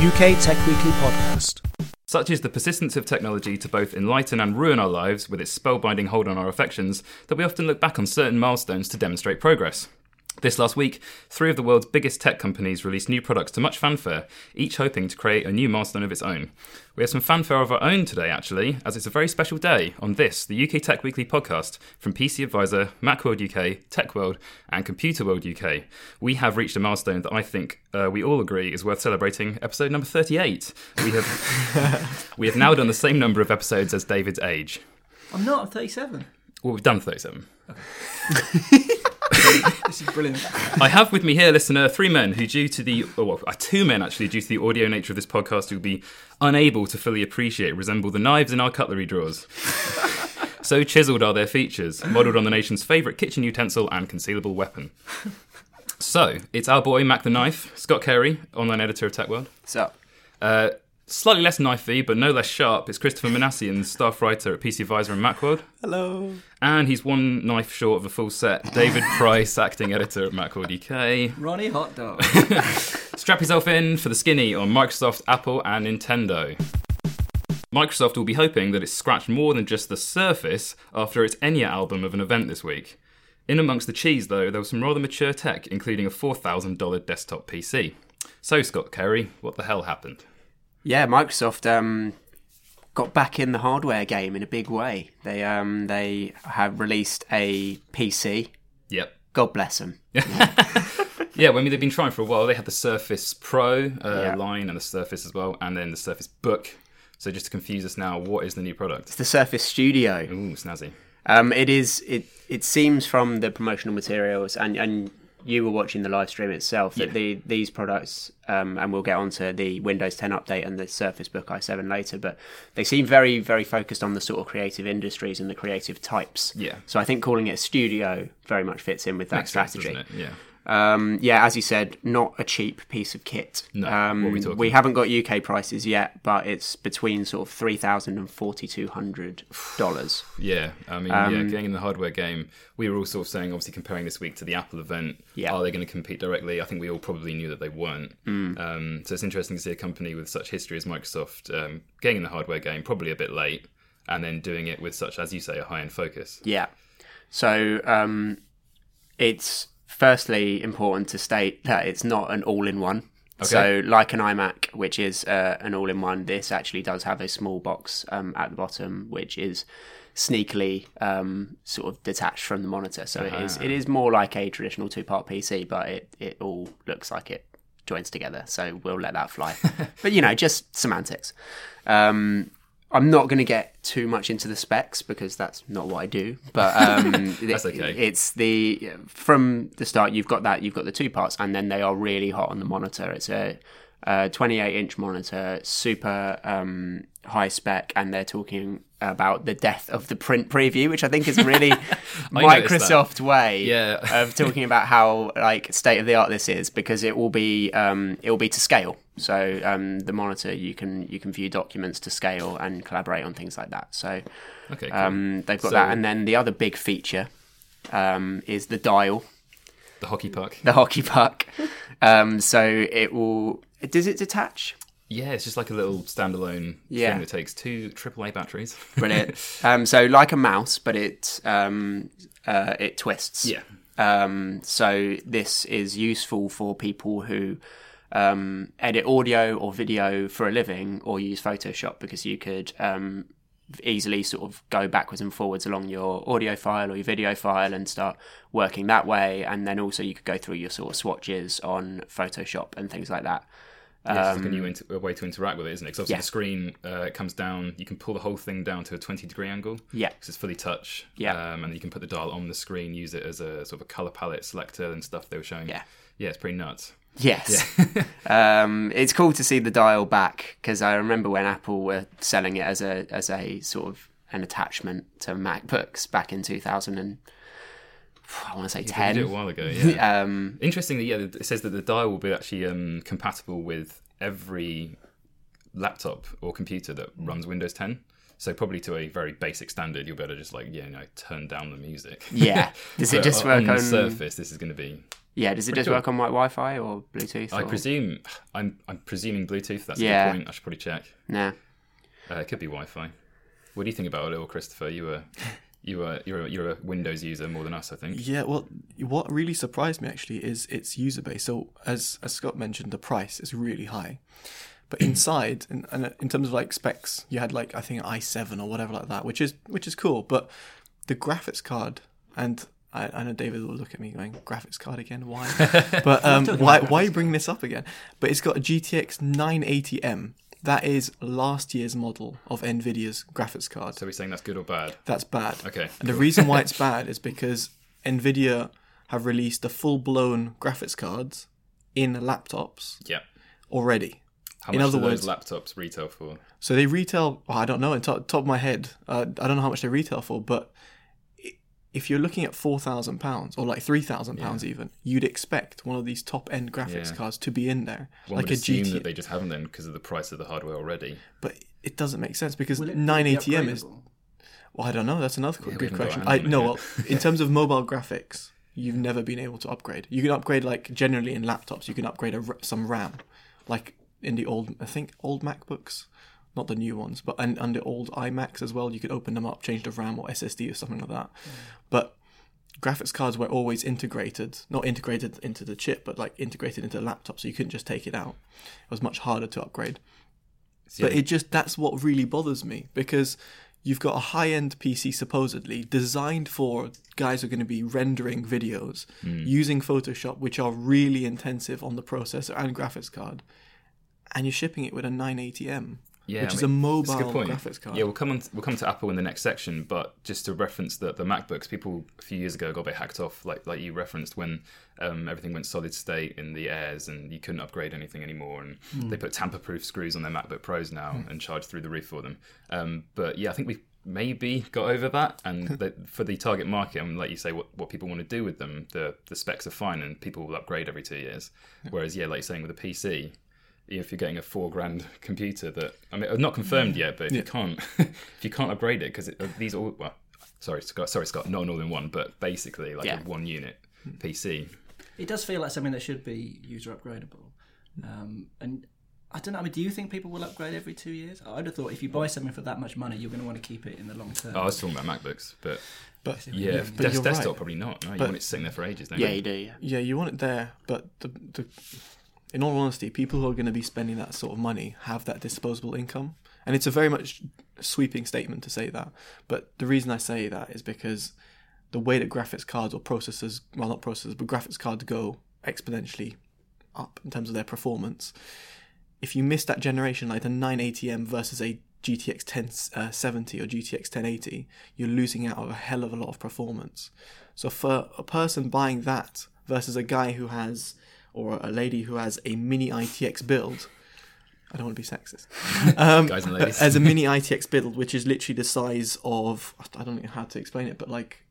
UK Tech Weekly Podcast. Such is the persistence of technology to both enlighten and ruin our lives with its spellbinding hold on our affections that we often look back on certain milestones to demonstrate progress. This last week, three of the world's biggest tech companies released new products to much fanfare, each hoping to create a new milestone of its own. We have some fanfare of our own today, actually, as it's a very special day on this, the UK Tech Weekly podcast from PC Advisor, Macworld UK, TechWorld, and Computer World UK. We have reached a milestone that I think uh, we all agree is worth celebrating. Episode number 38. We have we have now done the same number of episodes as David's age. I'm not 37. Well, we've done 37. This is brilliant. I have with me here, listener, three men who, due to the, oh, well, uh, two men actually, due to the audio nature of this podcast, will be unable to fully appreciate, resemble the knives in our cutlery drawers. so chiselled are their features, modelled on the nation's favourite kitchen utensil and concealable weapon. So, it's our boy, Mac the Knife, Scott Carey, online editor of Tech World. What's up? Uh, slightly less knifey, but no less sharp, it's Christopher Minasians, staff writer at PC Advisor and Macworld. Hello. And he's one knife short of a full set, David Price, acting editor at Macworld UK. Ronnie Hot Dog. Strap yourself in for the skinny on Microsoft, Apple, and Nintendo. Microsoft will be hoping that it's scratched more than just the surface after its Enya album of an event this week. In amongst the cheese, though, there was some rather mature tech, including a $4,000 desktop PC. So, Scott Carey, what the hell happened? Yeah, Microsoft um, got back in the hardware game in a big way. They um, they have released a PC. Yep. God bless them. Yeah, well, I mean, they've been trying for a while. They had the Surface Pro uh, Yeah. line and the Surface as well, and then the Surface Book. So, just to confuse us now, what is the new product? It's the Surface Studio. Ooh, snazzy. Um, it is. It it seems from the promotional materials and and you were watching the live stream itself that Yeah. the these products um, and we'll get onto the Windows 10 update and the Surface Book i7 later, but they seem very very focused on the sort of creative industries and the creative types. Yeah. So I think calling it a studio very much fits in with that Makes strategy. it? Yeah. Um, yeah, as you said, not a cheap piece of kit. No, um, we we haven't got UK prices yet, but it's between sort of three thousand and forty two hundred dollars. Yeah, I mean, Um, yeah, getting in the hardware game, we were all sort of saying, obviously, comparing this week to the Apple event. Yeah. Are they going to compete directly? I think we all probably knew that they weren't. Mm. Um, so it's interesting to see a company with such history as Microsoft um, getting in the hardware game, probably a bit late, and then doing it with such, as you say, a high end focus. Yeah. So um, it's firstly important to state that it's not an all-in-one. So, like an iMac, which is uh, an all-in-one, this actually does have a small box um, at the bottom, which is sneakily um, sort of detached from the monitor. So it is it is more like a traditional two-part PC, but it it all looks like it joins together. So we'll let that fly. but you know, just semantics. Um, I'm not going to get too much into the specs because that's not what I do. But um, That's okay. It's the from the start. You've got that. You've got the two parts, and then they are really hot on the monitor. It's a, a 28 inch monitor, super um, high spec, and they're talking about the death of the print preview, which I think is really. Microsoft way Yeah. of talking about how like state of the art this is because it will be um, it will be to scale. So um, the monitor you can you can view documents to scale and collaborate on things like that. So Okay, cool. um, they've got So- that, and then the other big feature um, is the dial, the hockey puck. the hockey puck. Um, so it will. Does it detach? Yeah, it's just like a little standalone Yeah. thing that takes two AAA batteries. Brilliant. um, so like a mouse, but it um, uh, it twists. Yeah. Um, so this is useful for people who um, edit audio or video for a living or use Photoshop because you could um, easily sort of go backwards and forwards along your audio file or your video file and start working that way. And then also you could go through your sort of swatches on Photoshop and things like that. Yeah, it's like a new inter- a way to interact with it, isn't it? Because obviously Um, Yeah. the screen uh, comes down, you can pull the whole thing down to a 20 degree angle. Yeah. Because it's fully touch. Yeah. Um, and you can put the dial on the screen, use it as a sort of a color palette selector and stuff they were showing. Yeah. Yeah, it's pretty nuts. Yes. um, it's cool to see the dial back because I remember when Apple were selling it as a as a sort of an attachment to MacBooks back in 2000 and I want to say They did 10. it a while ago, yeah. Um, Interestingly, yeah, it says that the dial will be actually um, compatible with every laptop or computer that runs Windows 10. So probably to a very basic standard, you'll be able to just like yeah, you know, turn down the music. Yeah. Does it just on work the on- Surface? This is going to be. yeah, does it just cool. work on like Wi-Fi or Bluetooth? I or- presume. I'm I'm presuming Bluetooth. That's a Yeah. good point. I should probably check. Nah. Uh, it could be Wi-Fi. What do you think about it, little Christopher? You were. You were you're a, you're a Windows user more than us, I think. Yeah, well, what really surprised me actually is its user base. So, as as Scott mentioned, the price is really high, but inside, in, and in terms of like specs, you had like I think an i7 or whatever like that, which is which is cool. But the graphics card, and I, I know David will look at me going, "Graphics card again? Why?" but um, why why are you bringing this up again? But it's got a GTX 980M. That is last year's model of Nvidia's graphics card. So we're saying that's good or bad? That's bad. Okay, And the reason why it's bad is because Nvidia have released the full blown graphics cards in laptops Yeah. already. How In much other do words- those laptops retail for? So they retail. Well, I don't know. On top, top of my head, uh, I don't know how much they retail for. But if you're looking at four thousand pounds or like three thousand pounds, even, you'd expect one of these top end graphics Yeah. cards to be in there, One like would a GT. that they just haven't then because of the price of the hardware already. But it doesn't make sense because Will it be 980m is. Well, I don't know. That's another we good question. I hands no. Well, in terms of mobile graphics, you've never been able to upgrade. You can upgrade like generally in laptops. You can upgrade a, r- some RAM, like in the old I think old MacBooks, not the new ones, but and, the old iMacs as well. You could open them up, change the RAM or SSD or something like that. But graphics cards were always integrated, not integrated into the chip, but like integrated into the laptop, so you couldn't just take it out. It was much harder to upgrade. But it just that's what really bothers me because you've got a high-end PC supposedly designed for guys who are going to be rendering videos Hmm. using Photoshop, which are really intensive on the processor and graphics card, and you're shipping it with a 980M, Yeah, which I is a mobile a graphics card. Yeah, we'll come on. We'll come to Apple in the next section, but just to reference that the MacBooks, people a few years ago got a bit hacked off, like like you referenced when um, everything went solid state in the Airs and you couldn't upgrade anything anymore, and Hmm. they put tamper-proof screws on their MacBook Pros now and charge through the roof for them. Um, but yeah, I think we've maybe got over that, and that for the target market, and like you say, what, what people want to do with them, the the specs are fine, and people will upgrade every two years. Whereas yeah, like you're saying with a PC, if you're getting a four grand computer that I mean not confirmed yet, but if you can't if you can't upgrade it because these all well sorry Scott sorry Scott not an all in one but basically like Yeah. a one unit PC. It does feel like something that should be user upgradable. Um, and I don't know. I mean, do you think people will upgrade every two years? I'd have thought if you buy something for that much money, you're going to want to keep it in the long term. Oh, I was talking about MacBooks, but But yeah, but des- desktop right. probably not. No, you But- want it sitting there for ages. Don't Yeah, you? you do. Yeah. Yeah, you want it there, but the, the in all honesty, people who are going to be spending that sort of money have that disposable income, and it's a very much sweeping statement to say that. But the reason I say that is because the way that graphics cards or processors, well, not processors, but graphics cards go exponentially up in terms of their performance. If you miss that generation, like the 980M versus a GTX 1070 uh, or GTX 1080, you're losing out on a hell of a lot of performance. So for a person buying that versus a guy who has, or a lady who has a mini ITX build, I don't want to be sexist. Um, Guys and ladies. as a mini ITX build, which is literally the size of I don't know how to explain it, but like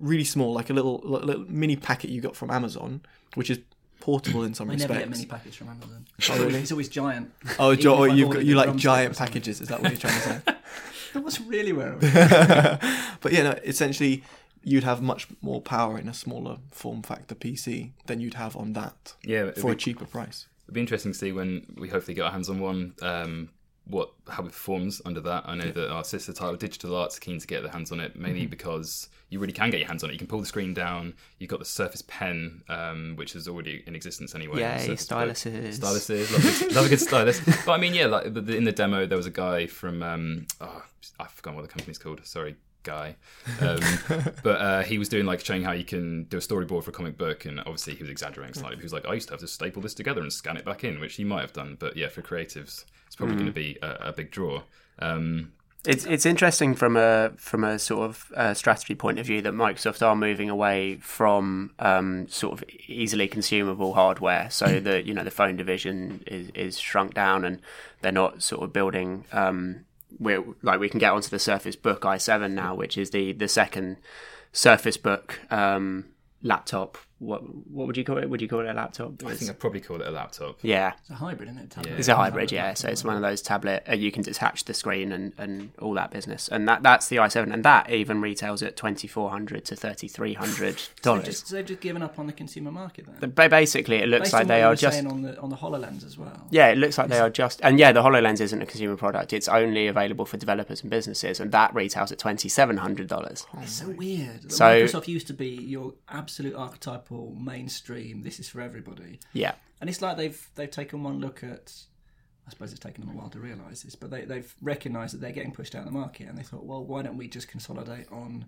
really small, like a little, little mini packet you got from Amazon, which is portable in some respects. I never respects. get mini packets from Amazon. Oh, really? It's always giant. Oh, Even jo- if oh, I you've got, you like giant packages? Is that what you're trying to say? That was really where I was. but yeah, no, essentially, you'd have much more power in a smaller form factor PC than you'd have on that Yeah, it'd for a cheaper price. It'd be interesting to see when we hopefully get our hands on one. Um, what how it performs under that. I know that our sister title Digital Arts are keen to get their hands on it, mainly Mm-hmm. because you really can get your hands on it. You can pull the screen down. You've got the Surface Pen, um, which is already in existence anyway. Yay, Surface Book. styluses. Styluses, love a, good, love a good stylus. But I mean, yeah, like the- the- in the demo, there was a guy from um, oh, I forgot what the company's called. Sorry, guy. Um, but uh, he was doing like showing how you can do a storyboard for a comic book, and obviously he was exaggerating slightly. He was like, I used to have to staple this together and scan it back in, which he might have done. But yeah, for creatives, it's probably going to be a, a big draw. Um, It's it's interesting from a from a sort of uh, strategy point of view that Microsoft are moving away from um, sort of easily consumable hardware. So the you know the phone division is, is shrunk down, and they're not sort of building. Um, we're, like we can get onto the Surface Book i7 now, which is the the second Surface Book um, laptop. What what would you call it? Would you call it a laptop? I think I'd probably call it a laptop. yeah, It's a hybrid, isn't it? Tablet. it's a hybrid, yeah. So it's one of those tablet. Uh, you can detach the screen and, and all that business, and that that's the i7, and that even retails at twenty four hundred to thirty three hundred So they've, dollars. just, so they've just given up on the consumer market then. But basically, it looks Based like on they what are just saying on the on the Hololens as well. yeah, it looks like they are just and yeah, the Hololens isn't a consumer product. It's only available for developers and businesses, and that retails at twenty seven hundred dollars. It's so weird. So- Microsoft used to be your absolute mainstream. This is for everybody, Yeah, and it's like they've they've taken one look at. I suppose it's taken them a while to realise this, but they, they've recognised that they're getting pushed out of the market, and they thought, well, why don't we just consolidate on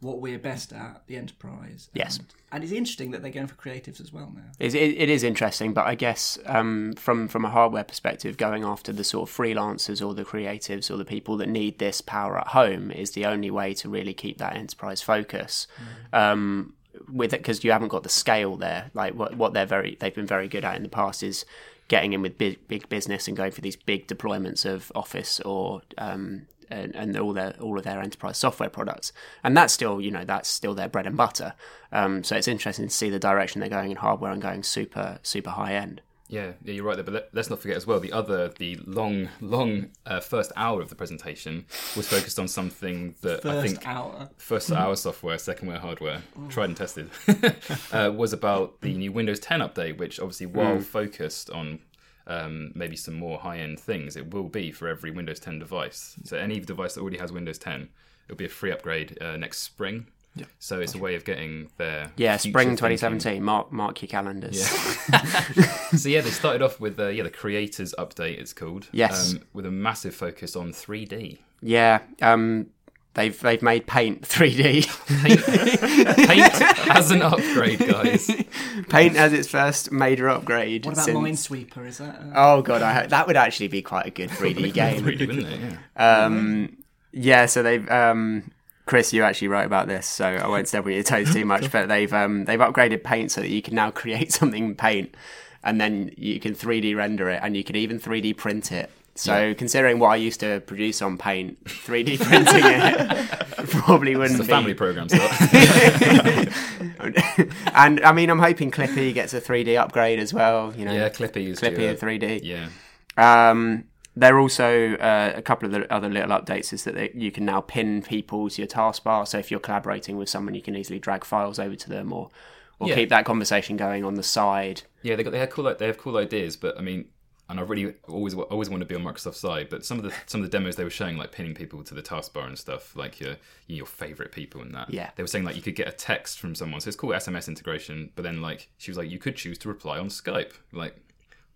what we're best at, the enterprise? Yes. and, and it's interesting that they're going for creatives as well now. It, it, it is interesting, but I guess um, from from a hardware perspective, going after the sort of freelancers or the creatives or the people that need this power at home is the only way to really keep that enterprise focus. Um, with it, because you haven't got the scale there. Like what what they're very they've been very good at in the past is getting in with big big business and going for these big deployments of Office or um, and, and all their all of their enterprise software products, and that's still you know that's still their bread and butter. Um, so it's interesting to see the direction they're going in hardware and going super super high end. Yeah, yeah, you're right there. But let, let's not forget as well the other, the long, long uh, first hour of the presentation was focused on something that I First think hour. first hour software, secondware hardware, tried and tested, uh, was about the new Windows 10 update, which obviously, while focused on um, maybe some more high end things, it will be for every Windows 10 device. So any device that already has Windows 10, it'll be a free upgrade uh, next spring. So it's a way of getting their Yeah, future spring thinking. 2017. Mark mark your calendars. Yeah. so yeah, they started off with uh, yeah the creators update. It's called Yes. um, with a massive focus on 3D. Yeah, um, they've they've made Paint 3D. Paint as an upgrade, guys. Paint has its first major upgrade. What about since- Minesweeper? Is that? Uh, Oh god, I hope, that would actually be quite a good 3D game. 3D, wouldn't it? Yeah. Um, yeah, so they've um, Chris, you're actually wrote about this, so I won't step on your toes too much. But they've um, they've upgraded Paint so that you can now create something in Paint, and then you can 3D render it, and you can even 3D print it. So considering what I used to produce on Paint, 3D printing it probably wouldn't The be family program stuff. and I mean, I'm hoping Clippy gets a 3D upgrade as well. You know, yeah, Clippy is Clippy in 3D. Yeah. Um, there are also uh, a couple of the other little updates is that they, you can now pin people to your taskbar. So if you're collaborating with someone, you can easily drag files over to them or or Yeah. keep that conversation going on the side. Yeah, they got they had cool they have cool ideas, but I mean, and I really always always want to be on Microsoft's side. But some of the some of the demos they were showing, like pinning people to the taskbar and stuff, like your your favorite people and that. Yeah. they were saying like you could get a text from someone, so it's called SMS integration. But then like she was like, you could choose to reply on Skype. Like,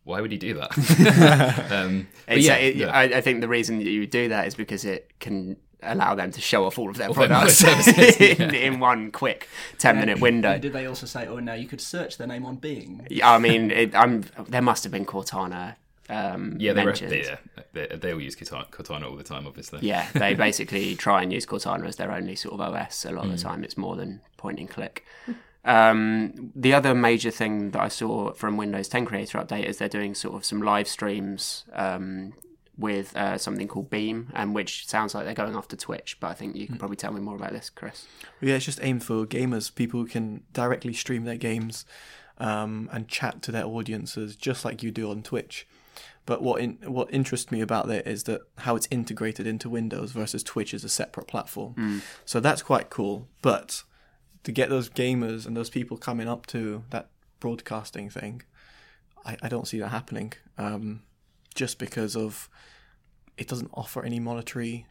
why would he do that? um, It's, yeah, it- yeah. I, I think the reason that you do that is because it can allow them to show off all of their their products services, in, in one quick 10 minute window. Did they also say, oh, now you could search their name on Bing? I mean, it, I'm, there must have been Cortana um, yeah, they, were, mentioned. they, yeah, they, they all use Cortana, Cortana all the time, obviously. Yeah, they basically try and use Cortana as their only sort of OS. A lot Mm. of the time, it's more than point and click. Um, the other major thing that I saw from Windows 10 Creator Update is they're doing sort of some live streams um, with uh, something called Beam, and which sounds like they're going after Twitch. But I think Mm. you can probably tell me more about this, Chris. Yeah, it's just aimed for gamers, people who can directly stream their games um, and chat to their audiences, just like you do on Twitch. But what in, what interests me about it is that how it's integrated into Windows versus Twitch is a separate platform. So that's quite cool. But to get those gamers and those people coming up to that broadcasting thing, I, I don't see that happening. Um, just because of it doesn't offer any monetary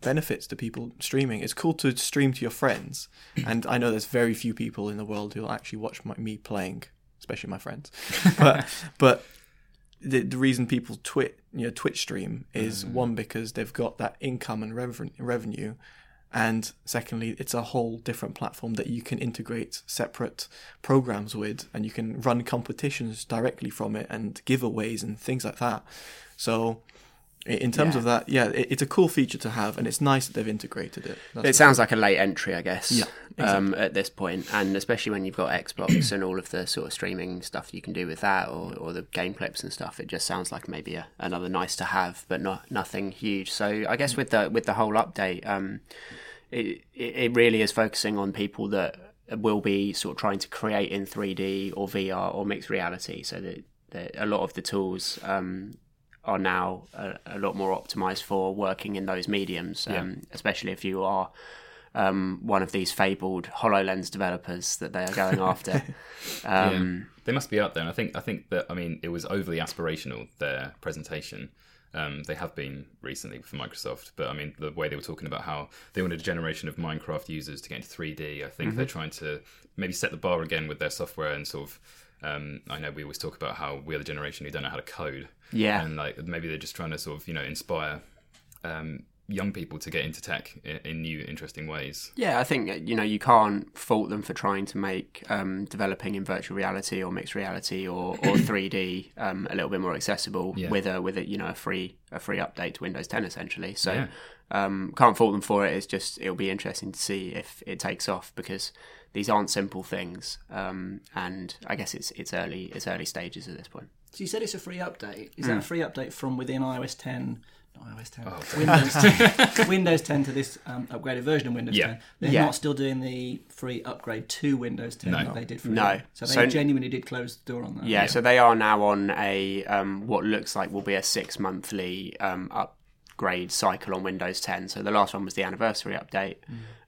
benefits to people streaming. It's cool to stream to your friends, and I know there's very few people in the world who'll actually watch my, me playing, especially my friends. But but the, the reason people twit you know Twitch stream is one because they've got that income and reven- revenue, and secondly, it's a whole different platform that you can integrate separate programs with, and you can run competitions directly from it and giveaways and things like that. So, in terms of that, yeah, it, it's a cool feature to have, and it's nice that they've integrated it. That's It sounds like a late entry, I guess. Yeah, Um, at this point, and especially when you've got Xbox and all of the sort of streaming stuff you can do with that, or, or the game clips and stuff, it just sounds like maybe a, another nice to have, but not nothing huge. So I guess with the with the whole update, um, it it it really is focusing on people that will be sort of trying to create in 3D or VR or mixed reality. So that, that a lot of the tools um, are now a, a lot more optimized for working in those mediums, um, especially if you are um, one of these fabled Hololens developers that they are going after. Um, They must be up there. And I think I think that I mean it was overly aspirational their presentation. Um, they have been recently for Microsoft, but I mean the way they were talking about how they wanted a generation of Minecraft users to get into 3D. I think they're trying to maybe set the bar again with their software and sort of. Um, I know we always talk about how we're the generation who don't know how to code. Yeah. and like maybe they're just trying to sort of you know inspire um, young people to get into tech in, in new, interesting ways. Yeah, I think you know you can't fault them for trying to make um, developing in virtual reality or mixed reality or, or 3D um, a little bit more accessible Yeah. with a with a you know a free a free update to Windows 10 essentially. So Yeah. Um, can't fault them for it. It's just it'll be interesting to see if it takes off because these aren't simple things, um, and I guess it's it's early it's early stages at this point. So you said it's a free update. Is Hmm. that a free update from within iOS 10? Not iOS 10. Oh, Windows 10. Windows 10 to this um, upgraded version of Windows Yeah. 10. They're Yeah. not still doing the free upgrade to Windows 10 No. that they did for No. you. So they So- genuinely did close the door on that. Yeah, so they are now on a um, what looks like will be a six monthly um, upgrade cycle on Windows 10. So the last one was the anniversary update,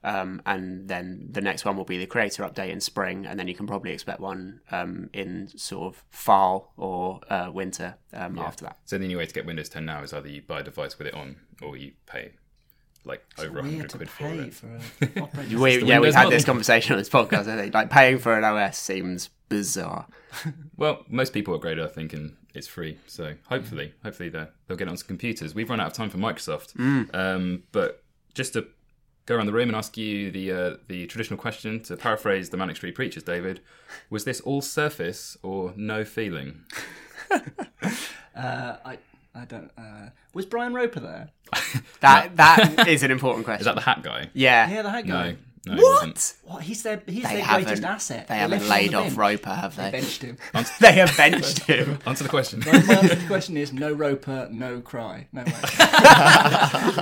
um, and then the next one will be the creator update in spring, and then you can probably expect one um, in sort of fall or uh, winter um, after that. So the only way to get Windows 10 now is either you buy a device with it on, or you pay like over hundred quid for pay it. for a We, yeah, we've had this conversation on this podcast. I think like paying for an OS seems bizarre. Well, most people upgrade, I think, and it's free. So hopefully, hopefully they they'll get it onto computers. We've run out of time for Microsoft, um, but just to go around the room and ask you the uh, the traditional question to paraphrase the Manic Street Preachers, David, was this all surface or no feeling? Uh, I, I don't. Uh, was Bryan Roper there? That that is an important question. Is that the hat guy? yeah. Yeah, the hat guy. No, no, it wasn't. What? He's their he's They their haven't. greatest asset. They haven't left him on laid off bench. Roper, have They they? benched him. they have benched him. Answer the question. My answer to the question is no Roper, no cry. No way.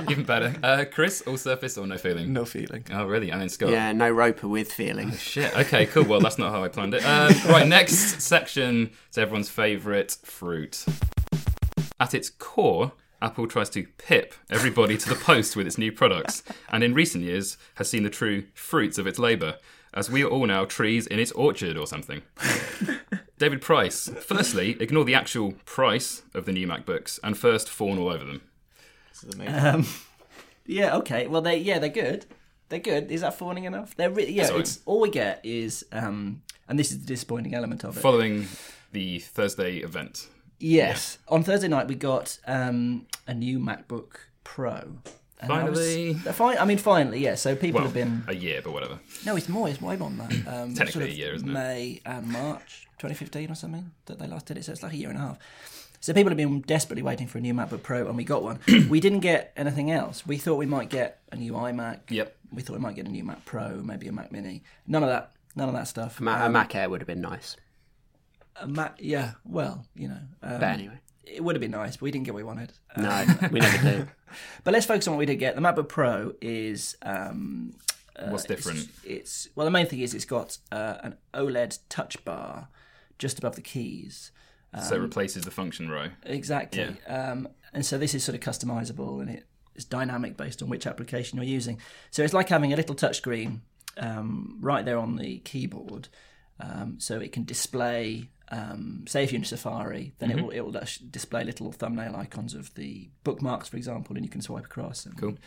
Even better. Uh, Chris, all surface or no feeling? no feeling. Oh, really? And then Scott. Yeah, no Roper with feeling. Shit. Okay, cool. Well, that's not how I planned it. Um, right, next section is everyone's favourite fruit. At its core, Apple tries to pip everybody to the post with its new products, and in recent years has seen the true fruits of its labour, as we are all now trees in its orchard or something. David Price. Firstly, ignore the actual price of the new MacBooks and first fawn all over them. This is amazing. Um, yeah. Okay. Well, they yeah they're good. They're good. Is that fawning enough? They're really yeah. Sorry. It's all we get is um, and this is the disappointing element of it. Following the Thursday event. Yes. On Thursday night, we got um, a new MacBook Pro. And I was- Finally. Uh, fi- I mean, finally, yeah. So people Well, have been. a year, but whatever. No, it's more. It's way more than that. Um, Technically sort of a year, isn't it? May and March 2015 or something that they last did it. So it's like a year and a half. So people have been desperately waiting for a new MacBook Pro, and we got one. we didn't get anything else. We thought we might get a new iMac. Yep. We thought we might get a new Mac Pro, maybe a Mac Mini. None of that. None of that stuff. Ma- a Um, Mac Air would have been nice. A Mac. Yeah. Well, you know. Um, But anyway. It would have been nice, but we didn't get what we wanted. Um, No, we never do. But let's focus on what we did get. The MacBook Pro is um, What's different? It's, it's well, the main thing is it's got uh, an OLED touch bar just above the keys. so it replaces the function row. Exactly. Um, and so this is sort of customizable and it is dynamic based on which application you're using. So it's like having a little touchscreen um, right there on the keyboard. Um, so it can display, um, say if you're in Safari, then Mm-hmm. it will it will display little thumbnail icons of the bookmarks, for example, and you can swipe across and Cool.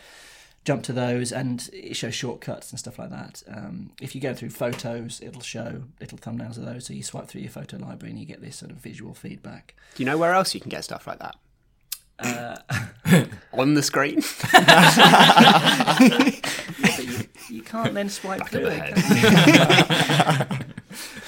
jump to those, and it shows shortcuts and stuff like that. Um, if you go through photos, it'll show little thumbnails of those. So you swipe through your photo library and you get this sort of visual feedback. Do you know where else you can get stuff like that? Uh, On the screen. You, you can't then swipe through it. ahead.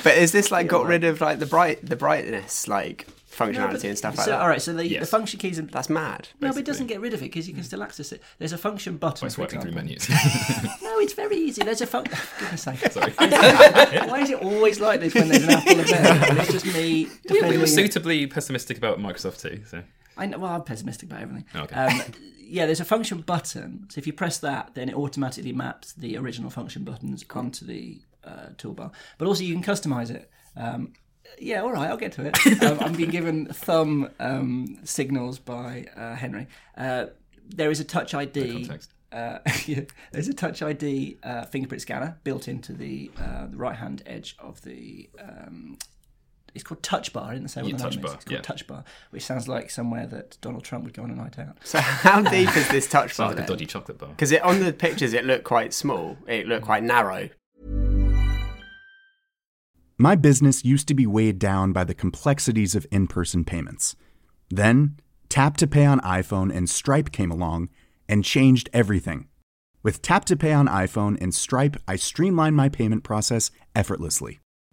But is this like got rid of like the bright the brightness like functionality and stuff like so, that? All right, so the, the function keys and That's mad. no, but it doesn't get rid of it because you can still access it. There's a function button. By for swiping through menus. No, it's very easy. There's a function. Goodness sake. Sorry. Why is it always like this when there's an Apple event? It's just me we defending were it. suitably pessimistic about Microsoft too. So I know, well, I'm pessimistic about everything. Okay. Um, yeah, there's a function button. So if you press that, then it automatically maps the original function buttons onto the uh, toolbar. But also, you can customize it. Um, yeah, all right, I'll get to it. um, I'm being given thumb um, signals by uh, Henry. Uh, there is a Touch ID. Uh, yeah, there's a Touch ID uh, fingerprint scanner built into the, uh, the right hand edge of the um, it's called Touch Bar, isn't it? Say what Yeah, the Touch name Bar, is. It's called yeah. Touch Bar, which sounds like somewhere that Donald Trump would go on a night out. So how deep is this touch bar? sounds like a dodgy chocolate bar. Because on the pictures it looked quite small. It looked quite narrow. My business used to be weighed down by the complexities of in person payments. Then, Tap to Pay on iPhone and Stripe came along and changed everything. With Tap to Pay on iPhone and Stripe, I streamlined my payment process effortlessly.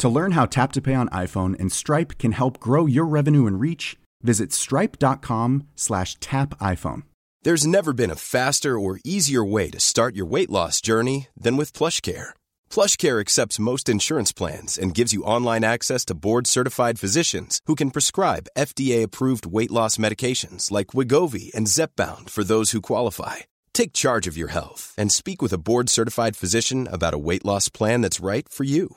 To learn how Tap to Pay on iPhone and Stripe can help grow your revenue and reach, visit stripe.com slash tap iPhone. There's never been a faster or easier way to start your weight loss journey than with PlushCare. PlushCare accepts most insurance plans and gives you online access to board-certified physicians who can prescribe FDA-approved weight loss medications like Wegovy and Zepbound for those who qualify. Take charge of your health and speak with a board-certified physician about a weight loss plan that's right for you.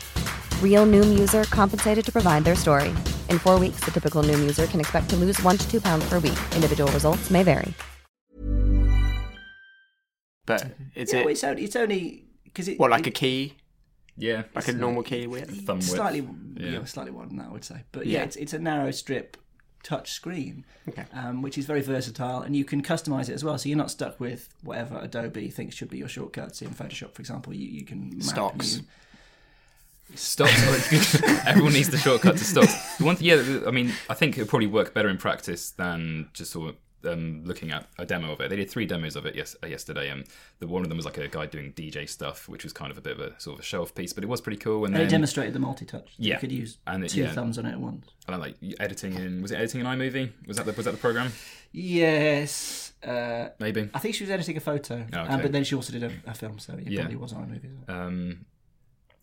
Real Noom user compensated to provide their story. In four weeks, the typical Noom user can expect to lose one to two pounds per week. Individual results may vary. But is yeah, it well, it's only it's only because it what like a key, Yeah. like a normal key width? thumb width. slightly Yeah. yeah. slightly more than that I would say but yeah, Yeah. it's, it's a narrow strip touch screen Okay. um, which is very versatile and you can customize it as well so you're not stuck with whatever Adobe thinks should be your shortcuts in Photoshop for example you, you can map Stocks. new- Stocks. Everyone needs the shortcut to stocks. The one, thing, yeah. I mean, I think it probably work better in practice than just sort of um, looking at a demo of it. They did three demos of it yes, uh, yesterday, and the one of them was like a guy doing DJ stuff, which was kind of a bit of a sort of a show off piece, but it was pretty cool. And and it then demonstrated the multi-touch Yeah. you could use And it- two yeah. thumbs on it at once I don't like editing in. Was it editing in iMovie? Was that the, was that the program? yes uh, Maybe. I think she was editing a photo Oh, um, but then she also did a, a film so it Yeah. probably was on iMovie as. Um,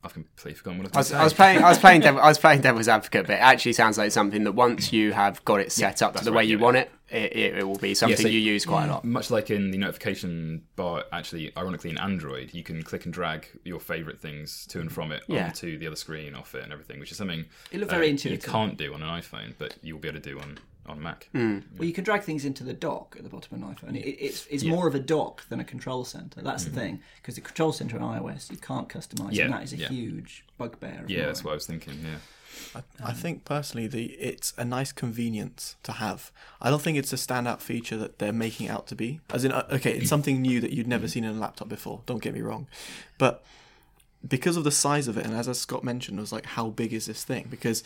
I've completely forgotten what I I was, was, I was playing. I was playing. Devil, I was playing devil's advocate, but it actually sounds like something that once you have got it set up to the right, way you yeah. want it, it, it, it will be something so- you use quite a lot. Much like in the notification bar, actually, ironically in Android, you can click and drag your favorite things to and from it Yeah. onto the other screen, off it, and everything, which is something It looked very uh, intuitive. You can't do on an iPhone, but you'll be able to do on on Mac. Hmm. Well, you can drag things into the dock at the bottom of an iPhone. It, it's it's Yeah. more of a dock than a control center. That's the thing, because the control center on iOS you can't customize, Yeah, and that is a yeah. huge bugbear. Yeah, mine. that's what I was thinking. Yeah. I, I think personally, the it's a nice convenience to have. I don't think it's a standout feature that they're making out to be. As in, uh, okay, it's something new that you'd never seen in a laptop before. Don't get me wrong, but because of the size of it, and as Scott mentioned, was like how big is this thing? Because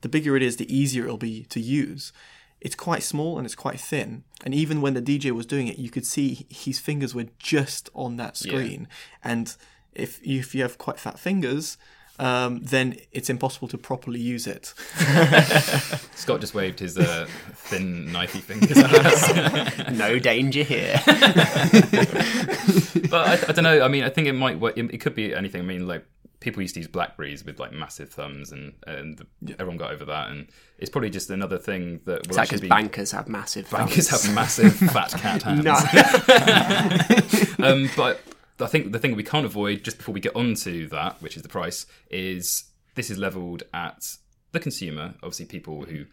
the bigger it is, the easier it'll be to use. It's quite small and it's quite thin, and even when the DJ was doing it, you could see his fingers were just on that screen. And if if you have quite fat fingers, um, then it's impossible to properly use it. Scott just waved his uh, thin, knifey fingers at us. no danger here. but I, I don't know. I mean, I think it might. work- It, it could be anything. I mean, like people used to use Blackberries with like massive thumbs, and and everyone got over that. And it's probably just another thing that will because be. bankers have massive Bankers thumbs? have massive fat cat hands. Um, but I think the thing we can't avoid just before we get onto that, which is the price, is this is leveled at the consumer. Obviously, people who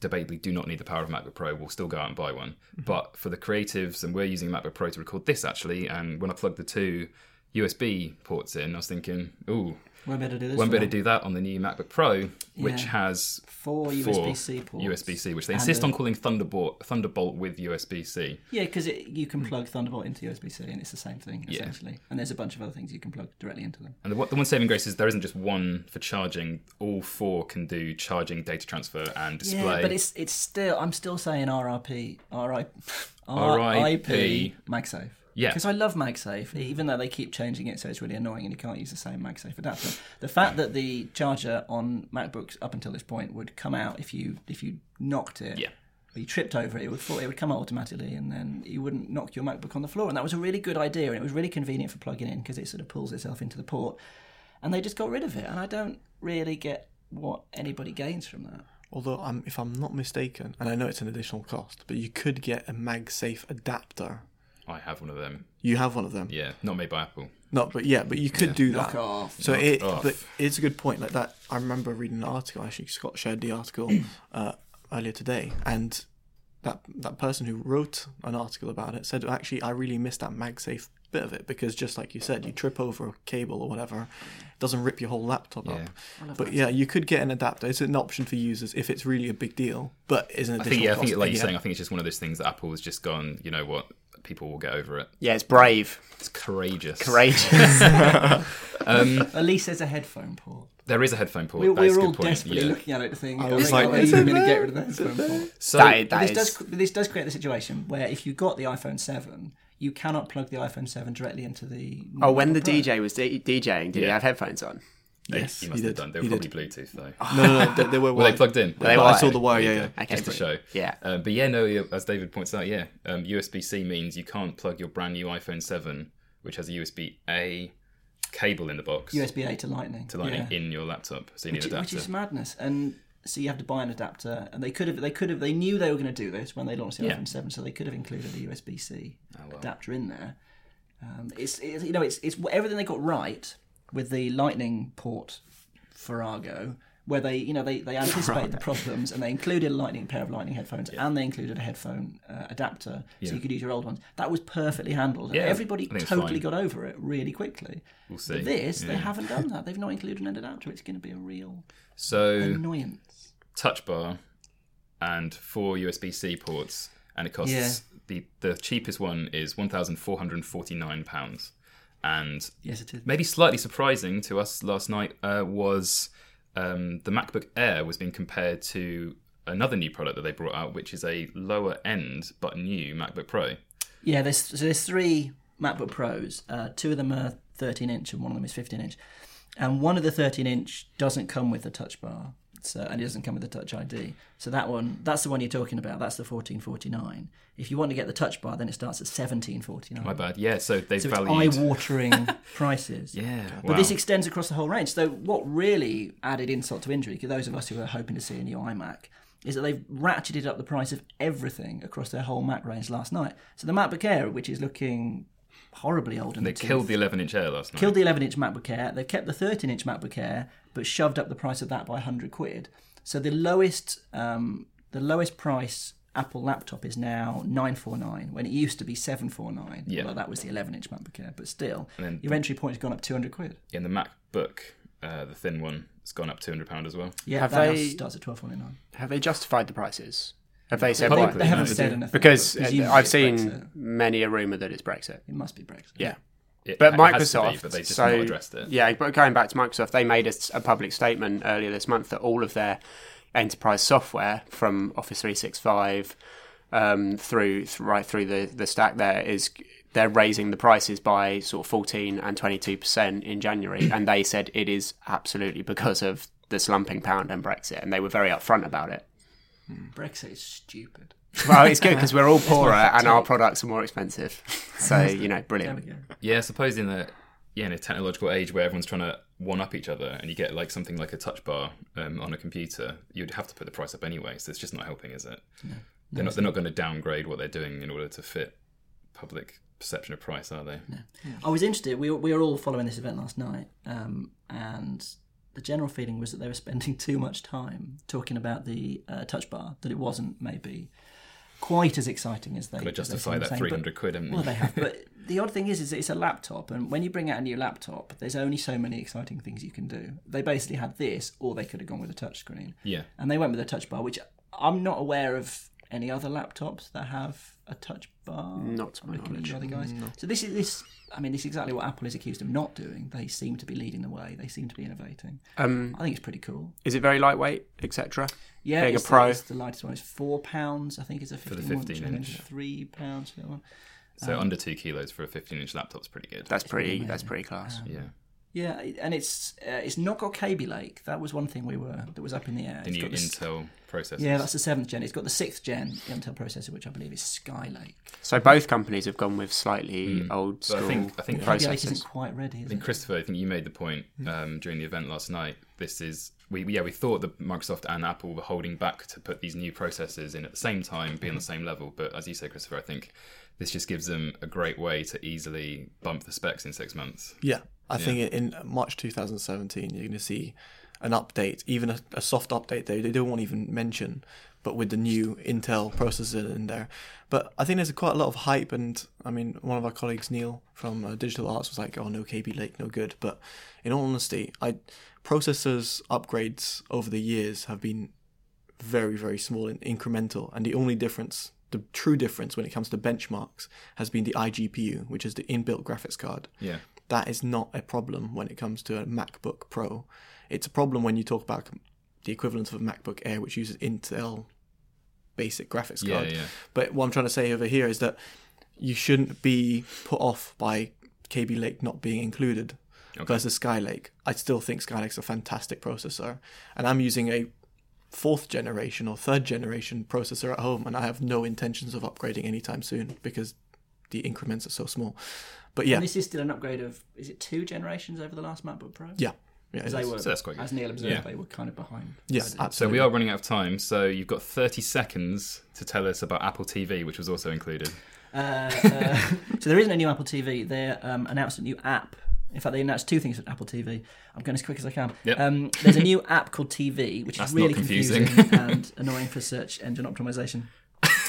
debatably do not need the power of MacBook Pro will still go out and buy one. But for the creatives, and we're using MacBook Pro to record this actually, and when I plugged the two USB ports in, I was thinking, ooh. Won't be able to do this Won't be able do that on the new MacBook Pro, which Yeah. has Four USB-C ports. USB-C, which they insist a- on calling Thunderbolt Thunderbolt with USB-C. Yeah, because you can plug Thunderbolt into USB-C, and it's the same thing Yeah. essentially. And there's a bunch of other things you can plug directly into them. And the, one- the one saving grace is there isn't just one for charging. All four can do charging, data transfer, and display. Yeah, but it's it's still I'm still saying RRP, RI, RIP. RIP MagSafe. Yeah. because I love MagSafe, even though they keep changing it, so it's really annoying, and you can't use the same MagSafe adapter. The fact that the charger on MacBooks up until this point would come out if you if you knocked it, Yeah. or you tripped over it, it would fall, it would come out automatically, and then you wouldn't knock your MacBook on the floor, and that was a really good idea, and it was really convenient for plugging in because it sort of pulls itself into the port, and they just got rid of it, and I don't really get what anybody gains from that. Although, um, if I'm not mistaken, and I know it's an additional cost, but you could get a MagSafe adapter. I have one of them. You have one of them. Yeah, not made by Apple. Not, but yeah, but you could Yeah. do Knock that. off. So Knock it, off. but it's a good point. Like that, I remember reading an article. Actually, Scott shared the article uh, earlier today, and that that person who wrote an article about it said, actually, I really missed that MagSafe bit of it because just like you said, you trip over a cable or whatever, it doesn't rip your whole laptop Yeah. up. But yeah, you could get an adapter. It's an option for users if it's really a big deal, but isn't. I think yeah, I think like you're Yeah. saying, I think it's just one of those things that Apple has just gone. You know what? People will get over it. Yeah, it's brave. It's courageous. Courageous. um, At least there's a headphone port. there is a headphone port. We, that we is a were good all point, desperately yeah. looking at it thinking, think, I oh, was like, God, is are you it going to get rid of the headphone port? So That- But this is- does this does create the situation where if you got the iPhone 7, you cannot plug the iPhone 7 directly into the. Oh, when the Pro. DJ was d- DJing, did he have headphones on? Yes, he he must have did. done. They He were did. probably Bluetooth though. No, no, no, they, they were. Were they plugged in? They But I saw the wire. There Yeah, yeah. Okay, Just to show. Yeah. Um, but yeah, no. As David points out, yeah, um, USB C means you can't plug your brand new iPhone 7, which has a USB A cable in the box USB A to Lightning. to Lightning yeah. in your laptop. So you need which, an which is madness. And so you have to buy an adapter, and they could have they could have they knew they were going to do this when they launched the Yeah. iPhone 7, so they could have included a USB C Oh, well. adapter in there. Um, it's, it's you know it's it's everything they got right with the Lightning port Farrago. Where they, you know, they, they anticipated the problems and they included a lightning pair of lightning headphones and they included a headphone uh, adapter so you could use your old ones. That was perfectly handled. and Yeah, everybody I think it's totally got over it really quickly. We'll see. But this, they haven't done that. They've not included an adapter. It's going to be a real So annoyance. touch bar and four USB C ports, and it costs Yeah. the the cheapest one is one thousand four hundred and forty nine pounds, and Yes, it is. maybe slightly surprising to us last night uh, was um, the MacBook Air was being compared to another new product that they brought out, which is a lower end but new MacBook Pro. Yeah, there's so there's three MacBook Pros. Uh, two of them are 13 inch, and one of them is 15 inch. And one of the 13 inch doesn't come with a Touch Bar, so and it doesn't come with the Touch ID. So that one, that's the one you're talking about. That's the 1449. If you want to get the Touch Bar, then it starts at 1749. My bad. Yeah, so they So valued. eye-watering prices. Yeah, But this extends across the whole range. So what really added insult to injury, to those of us who are hoping to see a new iMac, is that they've ratcheted up the price of everything across their whole Mac range last night. So the MacBook Air, which is looking horribly old in They the tooth, killed the 11 inch Air last night. killed the 11 inch MacBook Air. They've kept the 13 inch MacBook Air, but shoved up the price of that by 100 quid. So the lowest, um, the lowest price Apple laptop is now 949 when it used to be 749. Yeah. Well, that was the 11 inch MacBook Air, but still, And then- your entry point has gone up 200 quid. In the MacBook, uh, the thin one, it's gone up £200 as well. Yeah, Have that they- starts at 1249. Have they justified the prices? Have they said Publicly, what? They haven't no, said anything. Because uh, I've seen Brexit. many a rumor that it's Brexit. It must be Brexit. Yeah. It, But it Microsoft, be, but they just so not addressed it. yeah, but going back to Microsoft, they made a public statement earlier this month that all of their enterprise software from Office 365 um, through th- right through the, the stack there is they're raising the prices by sort of 14 and 22 percent in January, and they said it is absolutely because of the slumping pound and Brexit, and they were very upfront about it. Brexit is stupid. Well, it's good because we're all poorer and our products are more expensive, so you know, brilliant. Yeah, I suppose in a yeah in a technological age where everyone's trying to one up each other, and you get like something like a touch bar um, on a computer, you'd have to put the price up anyway. So it's just not helping, is it? They're not. They're not going to downgrade what they're doing in order to fit public perception of price, are they? I was interested. We were, we were all following this event last night, um, and the general feeling was that they were spending too much time talking about the uh, touch bar. That it wasn't maybe quite as exciting as they. As justify that three but- quid, haven't Well, they? they have. But the odd thing is, is it's a laptop, and when you bring out a new laptop, there's only so many exciting things you can do. They basically had this, or they could have gone with a touchscreen. Yeah. And they went with a touch bar, which I'm not aware of any other laptops that have a touch bar. Not to my looking at you knowledge. other guys. So this is this. I mean, this is exactly what Apple is accused of not doing. They seem to be leading the way. They seem to be innovating. Um, I think it's pretty cool. is it very lightweight, etc.? Yeah, Being a pro. The, it's the lightest one. It's four pounds. I think it's a the 15 one, 15 and inch. Three pounds for that one. So under two kilos for a fifteen-inch laptop's pretty good. That's pretty. That's pretty class. yeah. Yeah, and it's uh, it's not got Kaby Lake. That was one thing we were that was up in the air. The It's new got this- Intel processors. Yeah, that's the seventh gen. It's got the sixth gen Intel processor, which I believe is Skylake. So both companies have gone with slightly old But school I think I think Kaby Lake isn't quite ready. I think it? Christopher, I think you made the point um, during the event last night. This is we yeah we thought that Microsoft and Apple were holding back to put these new processors in at the same time, be on the same level. But as you say, Christopher, I think this just gives them a great way to easily bump the specs in six months. Yeah, I think in March 2017 you're going to see an update, even a, a soft update they they don't want to even mention, but with the new Intel processor in there. But I think there's quite a lot of hype, and I mean, one of our colleagues Neil from uh, Digital Arts was like, "Oh no, Kaby Lake, no good." But in all honesty, I processors upgrades over the years have been very very small and incremental, and the only difference. The true difference when it comes to benchmarks has been the iGPU, which is the inbuilt graphics card Yeah, that is not a problem when it comes to a MacBook Pro. It's a problem when you talk about the equivalent of a MacBook Air, which uses Intel basic graphics card. yeah. But what I'm trying to say over here is that you shouldn't be put off by Kaby Lake not being included versus Skylake. I still think Skylake's a fantastic processor, and I'm using a fourth generation or third generation processor at home, and I have no intentions of upgrading anytime soon because the increments are so small. But yeah, And this is still an upgrade of is it two generations over the last MacBook Pro? yeah, yeah. They were, So that's quite good. as Neil observed, Yeah. they were kind of behind. Yes, So absolutely. we are running out of time. So you've got 30 seconds to tell us about Apple TV, which was also included. Uh, uh, so there isn't a new Apple TV. They um, announced a new app. In fact, they announced two things at Apple TV. I'm going as quick as I can. Yep. Um, there's a new app called TV, which That's is really confusing. confusing, and annoying for search engine optimization.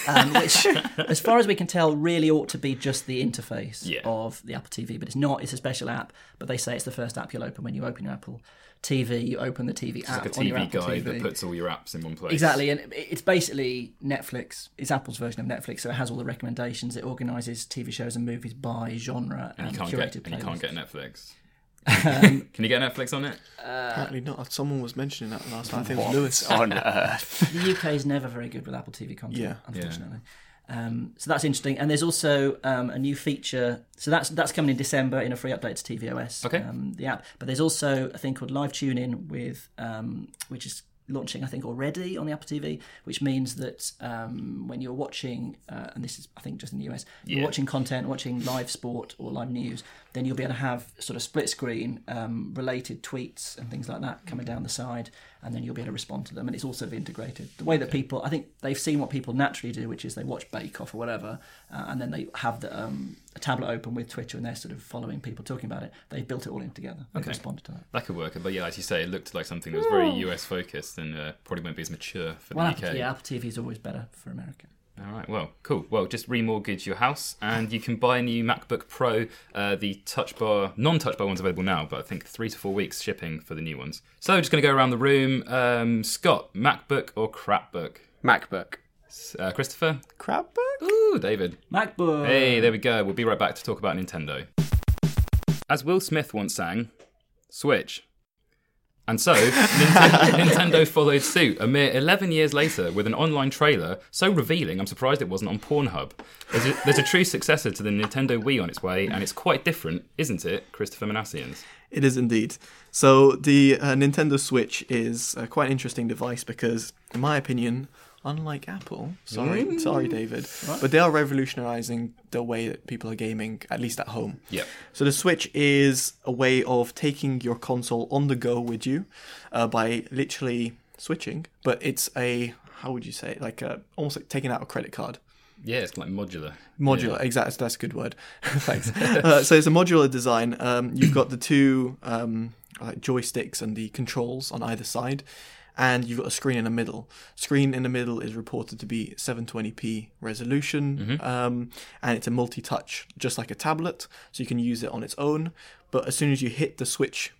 um, which, as far as we can tell, really ought to be just the interface Yeah. of the Apple TV, but it's not. It's a special app, but they say it's the first app you'll open when you open your Apple TV. You open the TV It's app like a on your TV Apple guide TV. that puts all your apps in one place. Exactly, and it's basically Netflix. It's Apple's version of Netflix, so it has all the recommendations. It organises TV shows and movies by genre and, And you can't curated get and you can't get Netflix. Um, Can you get Netflix on it? Apparently not. Someone was mentioning that last night. I think it was Lewis. on earth. the UK is never very good with Apple TV content, Yeah. unfortunately. Um, so that's interesting, and there's also um, a new feature. So that's that's coming in December in a free update to tvOS. Okay. Um, the app, but there's also a thing called Live Tune In with, um, which is launching I think already on the Apple TV, which means that um, when you're watching, uh, and this is I think just in the US, you're watching content, watching live sport or live news, then you'll be able to have sort of split screen um, related tweets and things like that coming down the side, and then you'll be able to respond to them. And it's all sort of integrated. The way that people, I think they've seen what people naturally do, which is they watch Bake Off or whatever, uh, and then they have the, um, a tablet open with Twitter and they're sort of following people talking about it. They built it all in together. They've Okay. responded to that. That could work, but yeah, as you say, it looked like something that was very US focused and uh, probably won't be as mature for Well, the Apple, UK. yeah, Apple TV is always better for America. All right, well, cool. Well, just remortgage your house, and you can buy a new MacBook Pro. Uh, the Touch Bar, non-Touch Bar one's available now, but I think three to four weeks shipping for the new ones. So, just going to go around the room. Um, Scott, MacBook or crapbook? MacBook. Uh, Christopher, Crap book? ooh, David. MacBook. Hey, there we go. We'll be right back to talk about Nintendo. As Will Smith once sang, Switch. And so, Nintendo, Nintendo followed suit a mere 11 years later with an online trailer so revealing I'm surprised it wasn't on Pornhub. There's a, there's a true successor to the Nintendo Wii on its way, and it's quite different, isn't it, Christopher Minasians? It is indeed. So the uh, Nintendo Switch is uh, quite an interesting device because, in my opinion, unlike Apple, sorry, sorry, David, but they are revolutionizing the way that people are gaming, at least at home. Yep. So the Switch is a way of taking your console on the go with you uh, by literally switching, but it's a how would you say it? like a, almost like taking out a credit card. Yeah, it's like modular. Modular, exactly. That's a good word. Thanks. uh, so it's a modular design. Um, you've got the two um, like joysticks and the controls on either side, and you've got a screen in the middle. Screen in the middle is reported to be 720p resolution, um, and it's a multi-touch, just like a tablet, so you can use it on its own. But as soon as you hit the switch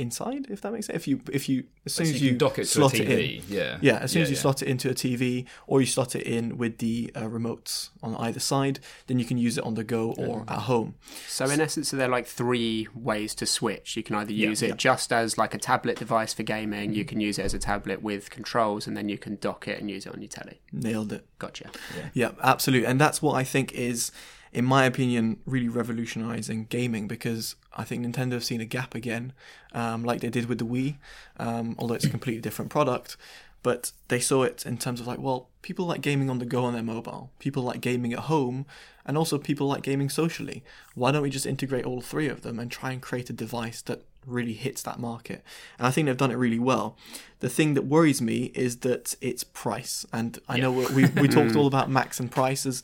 inside, if that makes sense, if you if you as soon So as you you, dock it to a slot it TV, in, yeah. yeah, as soon Yeah, as you yeah. slot it into a TV or you slot it in with the uh, remotes on either side, then you can use it on the go or at home. So in essence, are there like three ways to switch? You can either Yeah. use it Yeah. just as like a tablet device for gaming. You can use it as a tablet with controls, and then you can dock it and use it on your telly. Nailed it. Gotcha. Yeah, absolutely. And that's what I think is, in my opinion, really revolutionizing gaming because I think Nintendo have seen a gap again, um, like they did with the Wii, um, although it's a completely different product. But they saw it in terms of like, well, people like gaming on the go on their mobile, people like gaming at home, and also people like gaming socially. Why don't we just integrate all three of them and try and create a device that really hits that market? And I think they've done it really well. The thing that worries me is that it's price. And I know we, we talked all about Macs and prices.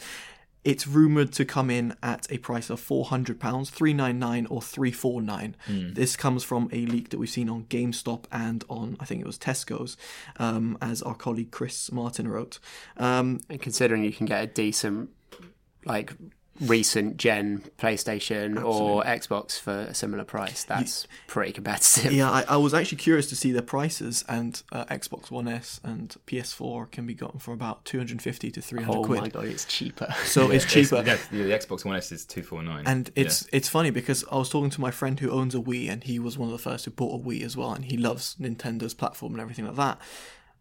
It's rumored to come in at a price of four hundred pounds, three nine nine or three four nine. This comes from a leak that we've seen on GameStop and on I think it was Tesco's, um, as our colleague Chris Martin wrote. Um, And considering you can get a decent, like recent gen PlayStation or Xbox for a similar price, that's pretty competitive. yeah, I, I was actually curious to see their prices, and uh, Xbox One S and PS4 can be gotten for about two hundred fifty to three hundred Oh quid. Oh my god, it's cheaper. So it's cheaper. Yeah, the, the Xbox One S is 249. And it's it's funny because I was talking to my friend who owns a Wii, and he was one of the first who bought a Wii as well, and he loves Nintendo's platform and everything like that.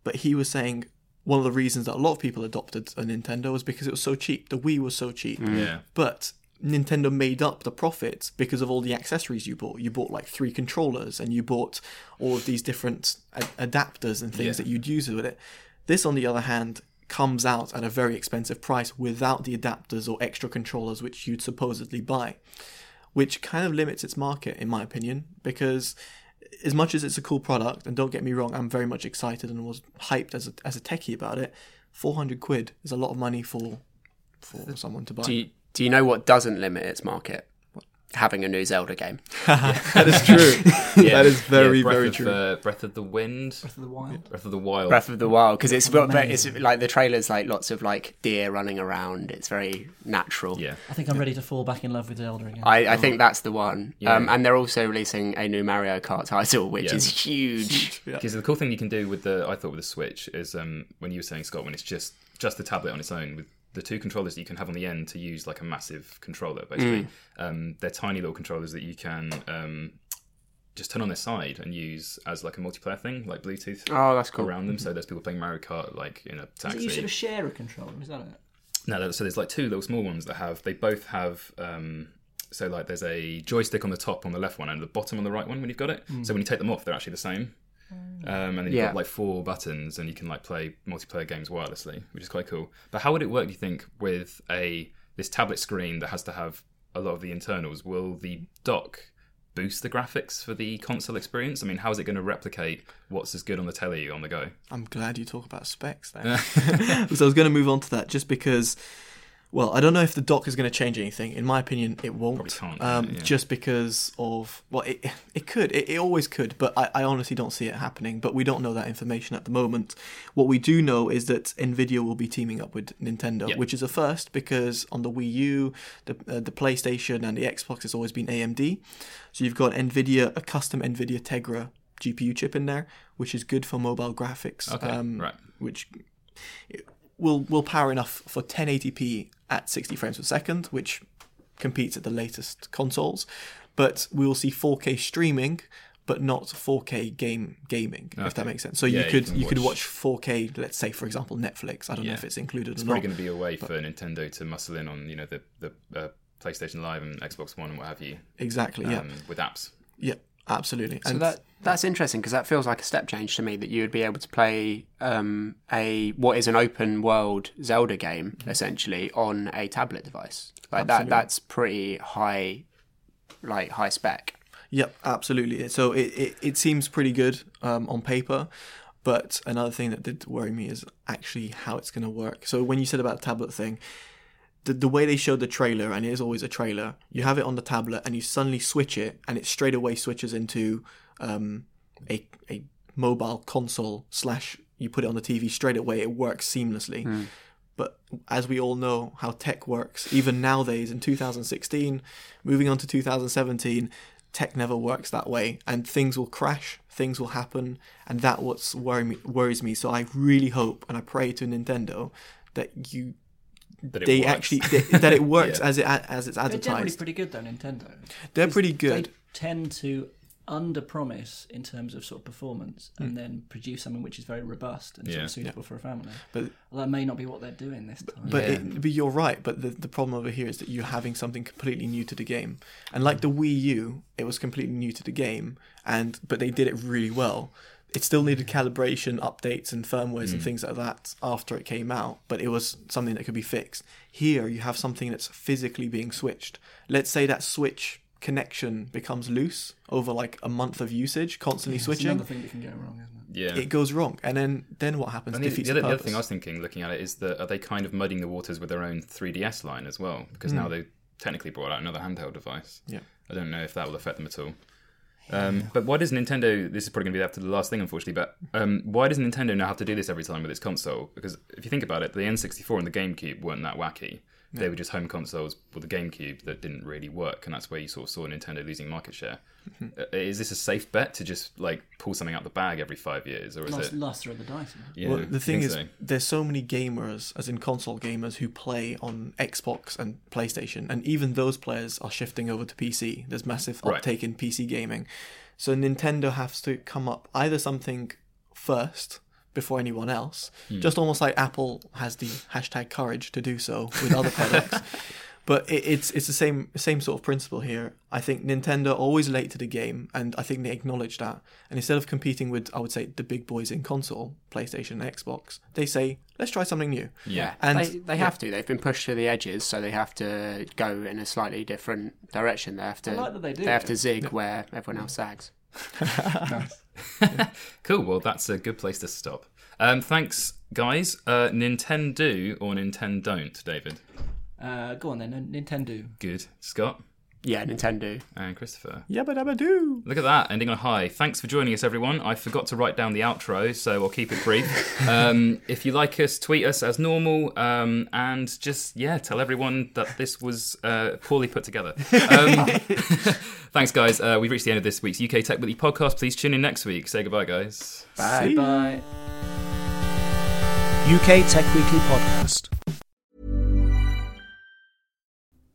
But he was saying one of the reasons that a lot of people adopted a Nintendo was because it was so cheap. The Wii was so cheap. Mm. Yeah. But Nintendo made up the profits because of all the accessories you bought. You bought like three controllers, and you bought all of these different a- adapters and things Yeah. that you'd use with it. This, on the other hand, comes out at a very expensive price without the adapters or extra controllers which you'd supposedly buy, which kind of limits its market, in my opinion, because as much as it's a cool product, and don't get me wrong, I'm very much excited and was hyped as a, as a techie about it. 400 quid is a lot of money for for someone to buy. do, you, do you know what doesn't limit its market? Having a new Zelda game. that is true. Yeah. That is very, Yeah, very of, true. Uh, Breath of the Wind. Breath of the Wild. Breath of the Wild. Breath of the Wild because it's but, but it's like the trailers like lots of like deer running around. It's very natural. Yeah. I think I'm ready to fall back in love with Zelda again. I, I think that's the one. Yeah. Um, and they're also releasing a new Mario Kart title, which Yeah. is huge. Because the cool thing you can do with the, I thought with the Switch is um, when you were saying Scott, when it's just just the tablet on its own with the two controllers that you can have on the end to use like a massive controller. Basically, Mm. um, they're tiny little controllers that you can um, just turn on their side and use as like a multiplayer thing, like Bluetooth. Oh, that's cool. Around them, so there's people playing Mario Kart like in a taxi. you sort of share a controller? Is that it? No, so there's like two little small ones that have. They both have. Um, so like there's a joystick on the top on the left one and the bottom on the right one when you've got it. So when you take them off, they're actually the same. Um, and then you've Yeah. got like four buttons, and you can like play multiplayer games wirelessly, which is quite cool. But how would it work? Do you think with a this tablet screen that has to have a lot of the internals? Will the dock boost the graphics for the console experience? I mean, how is it going to replicate what's as good on the telly on the go? I'm glad you talk about specs there. so I was going to move on to that just because, well, I don't know if the dock is going to change anything. In my opinion, it won't. Probably can't, um, yeah. Just because of, well, it, it could. It, it always could, but I, I honestly don't see it happening. But we don't know that information at the moment. What we do know is that NVIDIA will be teaming up with Nintendo, Yeah. which is a first because on the Wii U, the, uh, the PlayStation, and the Xbox has always been AMD. So you've got NVIDIA, a custom NVIDIA Tegra GPU chip in there, which is good for mobile graphics. Okay, um, right. Which will will power enough for 1080p at 60 frames per second, which competes at the latest consoles. but we will see 4K streaming, but not 4K game gaming. If that makes sense. So Yeah, you you could can you, could watch- watch 4K. Let's say, for example, Netflix. I don't know if it's included It's or probably not. going to be a way for Nintendo to muscle in on you know the the uh, PlayStation Live and Xbox One and what have you. Exactly. Yeah. um, with apps. Yeah. Absolutely. So that that's interesting because that feels like a step change to me that you would be able to play um, a what is an open world Zelda game essentially on a tablet device. Like that that's pretty high like high spec. Yep, absolutely. So it, it, it seems pretty good um, on paper, but another thing that did worry me is actually how it's going to work. So when you said about the tablet thing, the, the way they showed the trailer, and it is always a trailer, you have it on the tablet and you suddenly switch it, and it straight away switches into um, a, a mobile console slash you put it on the TV straight away. It works seamlessly. But as we all know how tech works, even nowadays in 2016, moving on to 2017, tech never works that way, and things will crash, things will happen, and that what's worry me, worries me. So I really hope and I pray to Nintendo that you That it they works. actually that, that it works Yeah. as it as it's advertised. They're generally pretty good though, Nintendo. They're pretty good. They tend to under promise in terms of sort of performance and hmm. then produce something which is very robust and sort of suitable for a family. But Well, that may not be what they're doing this time. But, it, but you're right. But the, the problem over here is that you're having something completely new to the game, and like the Wii U, it was completely new to the game, and but they did it really well. It still needed calibration, updates, and firmwares and hmm. things like that after it came out, but it was something that could be fixed. Here, you have something that's physically being switched. Let's say that switch connection becomes loose over like a month of usage, constantly It's switching. another thing that can go wrong, isn't it? Yeah. It goes wrong, and then then what happens? I think Defeats the other, the the other thing I was thinking, looking at it, is that are they kind of muddying the waters with their own 3DS line as well? Because now they technically brought out another handheld device. Yeah. I don't know if that will affect them at all. Um, but why does Nintendo? This is probably going to be after the last thing, unfortunately. But um, why does Nintendo now have to do this every time with its console? Because if you think about it, the N64 and the GameCube weren't that wacky. They were just home consoles with the GameCube that didn't really work, and that's where you sort of saw Nintendo losing market share. Mm-hmm. Uh, is this a safe bet to just like pull something out the bag every five years, or is Last, it? last throw of the dice. Yeah, well, the thing is, so. there's so many gamers, as in console gamers, who play on Xbox and PlayStation, and even those players are shifting over to PC. There's massive Right. uptake in PC gaming, so Nintendo has to come up either something first before anyone else, Hmm. just almost like Apple has the hashtag courage to do so with other products. But it, it's it's the same same sort of principle here. I think Nintendo are always late to the game, and I think they acknowledge that. And instead of competing with, I would say, the big boys in console, PlayStation, and Xbox, they say, let's try something new. Yeah. and they they have to. They've been pushed to the edges, so they have to go in a slightly different direction. They have to. I like that they do They have to zig where everyone else sags. Cool. Well, that's a good place to stop. Um, thanks, guys. Uh, Nintendo or Nintendo, don't, David? Uh, go on then, Nintendo. Good. Scott Yeah, Nintendo. and Christopher. Yabba dabba doo. Look at that, ending on a high. Thanks for joining us, everyone. I forgot to write down the outro, so I'll keep it brief. um, if you like us, tweet us as normal, um, and just yeah, tell everyone that this was uh, poorly put together. Um, thanks, guys. Uh, we've reached the end of this week's UK Tech Weekly podcast. Please tune in next week. Say goodbye, guys. Bye. Bye. UK Tech Weekly Podcast.